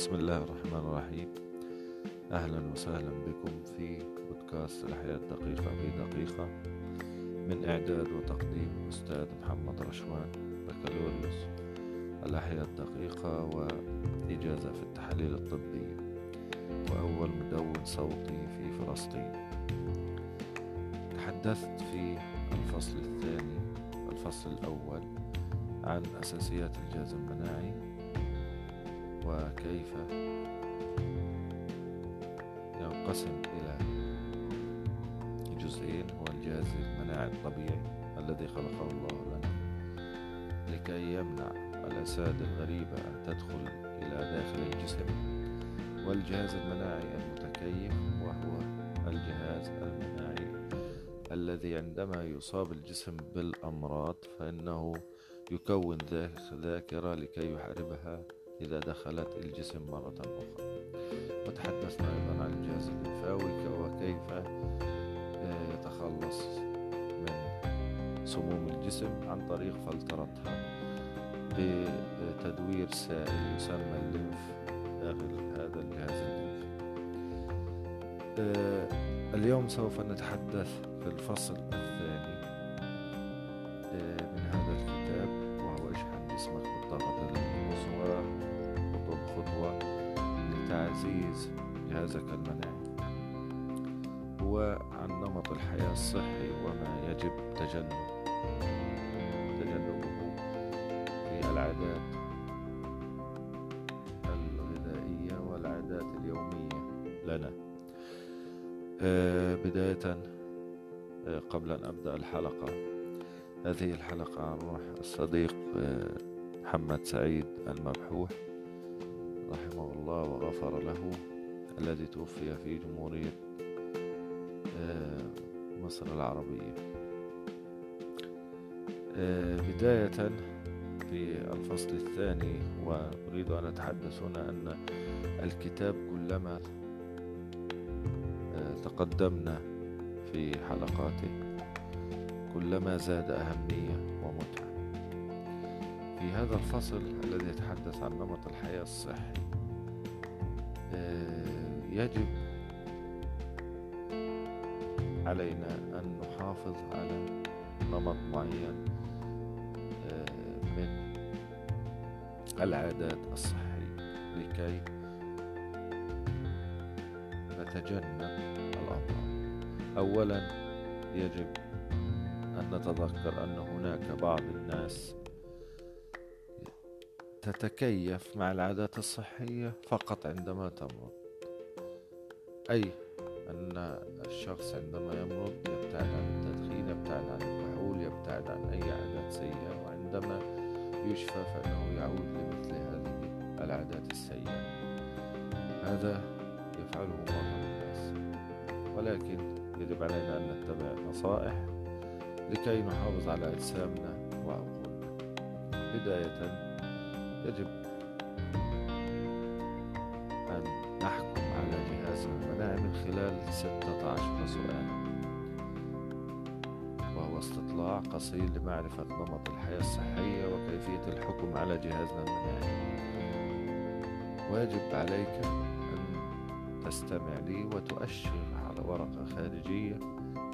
بسم الله الرحمن الرحيم. أهلا وسهلا بكم في بودكاست الحياة دقيقة من إعداد وتقديم الأستاذ محمد رشوان بكالوريوس. الأحياء الدقيقة وإجازة في التحاليل الطبية وأول مدون صوتي في فلسطين. تحدثت في الفصل الثاني الفصل الأول عن أساسيات الجهاز المناعي وكيف ينقسم إلى جزئين هو الجهاز المناعي الطبيعي الذي خلقه الله لنا لكي يمنع الأساد الغريبة أن تدخل إلى داخل الجسم. والجهاز المناعي المتكيف وهو الجهاز المناعي الذي عندما يصاب الجسم بالأمراض فإنه يكون ذاكرة لكي يحاربها إذا دخلت الجسم مرة أخرى. وتحدثنا أيضا عن الجهاز الليمفاوي وكيف آه، يتخلص من سموم الجسم عن طريق فلترتها بتدوير سائل يسمى الليمف داخل هذا الجهاز الليمفي آه، اليوم سوف نتحدث في الفصل الثاني جهازك المناعي هو عن نمط الحياة الصحي وما يجب تجنب. تجنبه في العادات الغذائية والعادات اليومية لنا. آه، بداية آه، قبل أن أبدأ الحلقة. هذه الحلقة عن روح الصديق آه، محمد سعيد المبحوح رحمه الله وغفر له. الذي توفي في جمهورية آه، مصر العربية. بداية في الفصل الثاني وأريد أن أتحدث هنا أن الكتاب كلما تقدمنا في حلقاته كلما زاد أهمية ومتعة. في هذا الفصل الذي يتحدث عن نمط الحياة الصحي آه، يجب علينا أن نحافظ على نمط معين آه، من العادات الصحية لكي نتجنب أولا يجب أن نتذكر أن هناك بعض الناس تتكيف مع العادات الصحية فقط عندما تمرض أي أن الشخص عندما يمرض يبتعد عن التدخين يبتعد عن الكحول يبتعد عن أي عادات سيئة وعندما يشفى فإنه يعود لمثل هذه العادات السيئة. هذا يفعله معظم الناس. ولكن يجب علينا أن نتبع نصائح لكي نحافظ على أجسامنا وعقولنا. بداية يجب استطلاع قصير لمعرفة نمط الحياة الصحية وكيفية الحكم على جهازنا المناعي. ويجب عليك أن تستمع لي وتؤشر على ورقة خارجية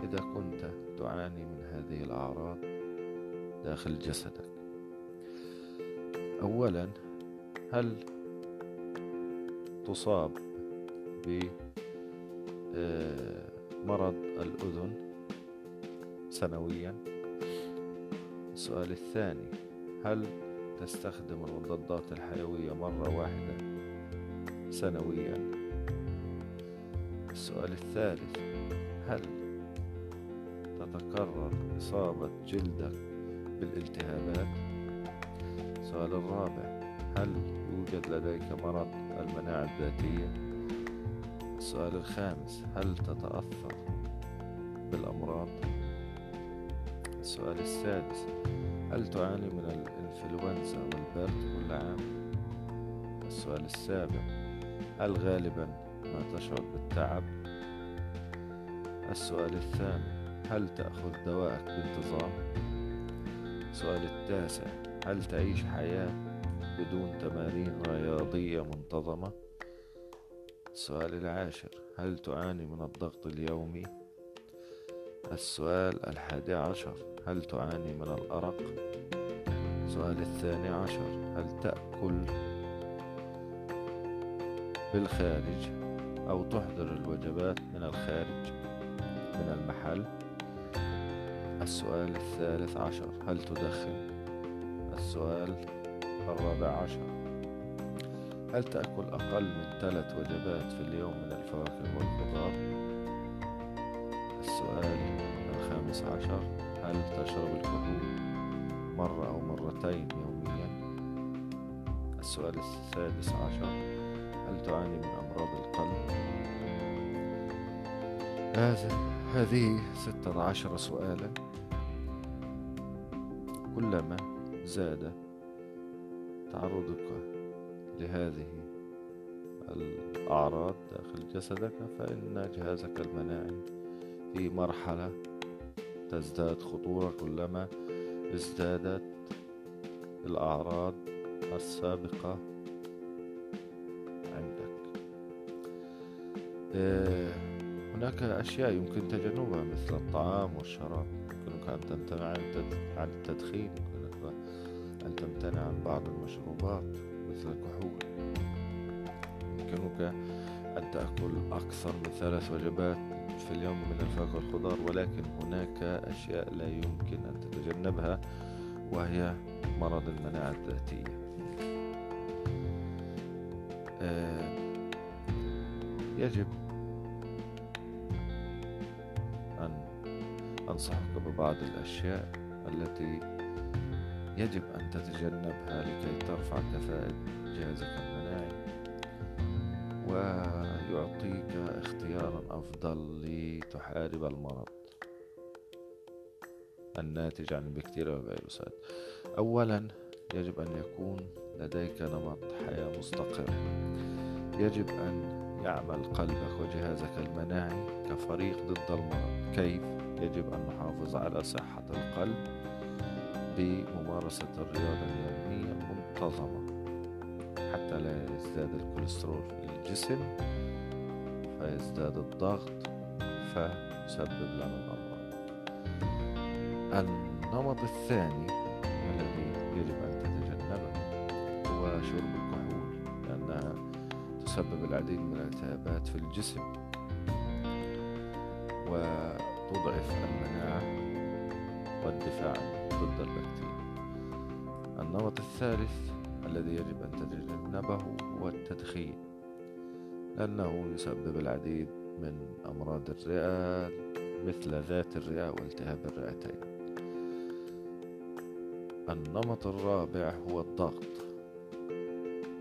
إذا كنت تعاني من هذه الأعراض داخل جسدك. أولا هل تصاب بمرض الأذن سنويا؟ السؤال الثاني هل تستخدم المضادات الحيوية مرة واحدة سنويا السؤال الثالث هل تتكرر إصابة جلدك بالالتهابات؟ السؤال الرابع هل يوجد لديك مرض المناعة الذاتية؟ السؤال الخامس هل تتأثر بالأمراض؟ السؤال السادس. هل تعاني من الإنفلونزا والبرد كل عام؟ السؤال السابع. هل غالبا ما تشعر بالتعب؟ السؤال الثامن هل تأخذ دواءك بانتظام؟ السؤال التاسع. هل تعيش حياة بدون تمارين رياضية منتظمة؟ السؤال العاشر. هل تعاني من الضغط اليومي؟ السؤال الحادي عشر. هل تعاني من الأرق؟ السؤال الثاني عشر. هل تأكل بالخارج أو تحضر الوجبات من الخارج من المحل؟ السؤال الثالث عشر. هل تدخن؟ السؤال الرابع عشر. هل تأكل أقل من ثلاث وجبات في اليوم من الفواكه والخضار؟ السؤال الخامس عشر هل تشرب الكحول مرة أو مرتين يوميا. السؤال السادس عشر هل تعاني من أمراض القلب؟ هذه ستة عشر سؤالا. كلما زاد تعرضك لهذه الأعراض داخل جسدك فإن جهازك المناعي في مرحلة تزداد خطورة كلما ازدادت الأعراض السابقة عندك. آه، هناك أشياء يمكن تجنبها مثل الطعام والشراب. يمكنك أن تمتنع عن التدخين. يمكنك أن تمتنع عن بعض المشروبات مثل الكحول. يمكنك أن تأكل أكثر من ثلاث وجبات. في اليوم من الفاكهة والخضار ولكن هناك أشياء لا يمكن أن تتجنبها وهي مرض المناعة الذاتية. آه، يجب أن أنصحك ببعض الأشياء التي يجب أن تتجنبها لكي ترفع كفاءة جهازك المناعي. ويعطيك اختيارا أفضل لتحارب المرض. الناتج عن البكتيريا والفيروسات أولا يجب أن يكون لديك نمط حياة مستقر. يجب أن يعمل قلبك وجهازك المناعي كفريق ضد المرض. كيف؟ يجب أن نحافظ على صحة القلب بممارسة الرياضة اليومية المنتظمة. لا يزداد الكوليسترول في الجسم فيزداد الضغط فيسبب لنا الأمراض. النمط الثاني الذي يجب أن تتجنبه هو شرب الكحول لأنها تسبب العديد من الالتهابات في الجسم. وتضعف المناعة والدفاع ضد البكتيريا. النمط الثالث الذي يجب أن تتجنبه هو التدخين لأنه يسبب العديد من أمراض الرئة مثل ذات الرئة والتهاب الرئتين. النمط الرابع هو الضغط.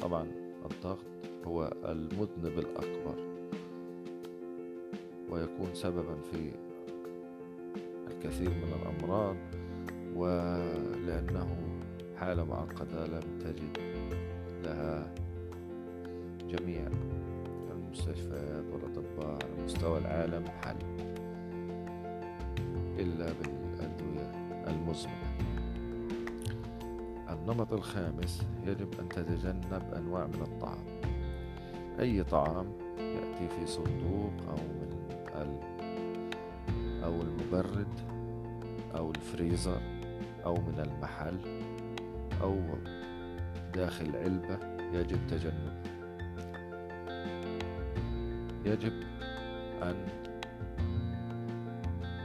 طبعا الضغط هو المذنب الأكبر ويكون سببا في الكثير من الأمراض ولأنه حالة معقدة لم تجد لها جميع المستشفيات والأطباء على مستوى العالم حل إلا بالأدوية المزمنة. النمط الخامس يجب أن تتجنب أنواع من الطعام. أي طعام يأتي في صندوق أو من أو المبرد أو الفريزر أو من المحل أو داخل علبة يجب تجنبه يجب أن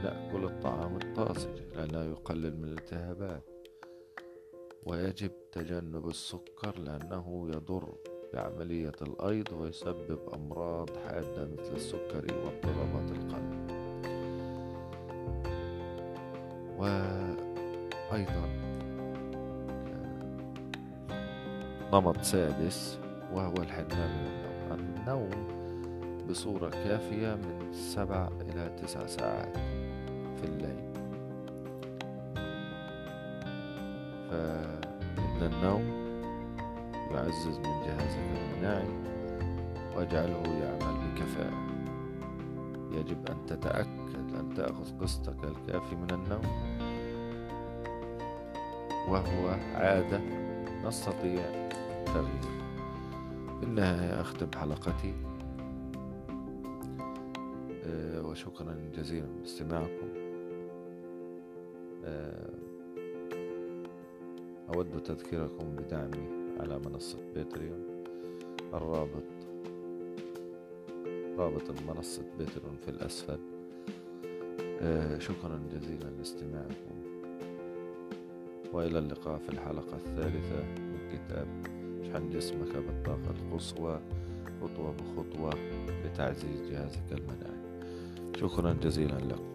نأكل الطعام الطازج لأنه يقلل من الالتهابات ويجب تجنب السكر لأنه يضر بعملية الأيض ويسبب أمراض حادة مثل السكري واضطرابات القلب. وأيضا نمط سادس وهو الحرمان من النوم النوم بصورة كافية من سبع إلى تسع ساعات في الليل. فإن النوم يعزز من جهازك المناعي واجعله يعمل بكفاءة. يجب أن تتأكد أن تأخذ قسطك الكافي من النوم وهو عادة نستطيع تغيير في النهاية أختم حلقتي. آه، وشكرا جزيلا لاستماعكم. آه، أود تذكيركم بدعمي على منصة باتريون. الرابط رابط منصة باتريون في الأسفل. آه، شكرا جزيلا لاستماعكم. وإلى اللقاء في الحلقة الثالثة من كتاب اشحن جسمك بالطاقة القصوى خطوة بخطوة لتعزيز جهازك المناعي. شكرا جزيلا لكم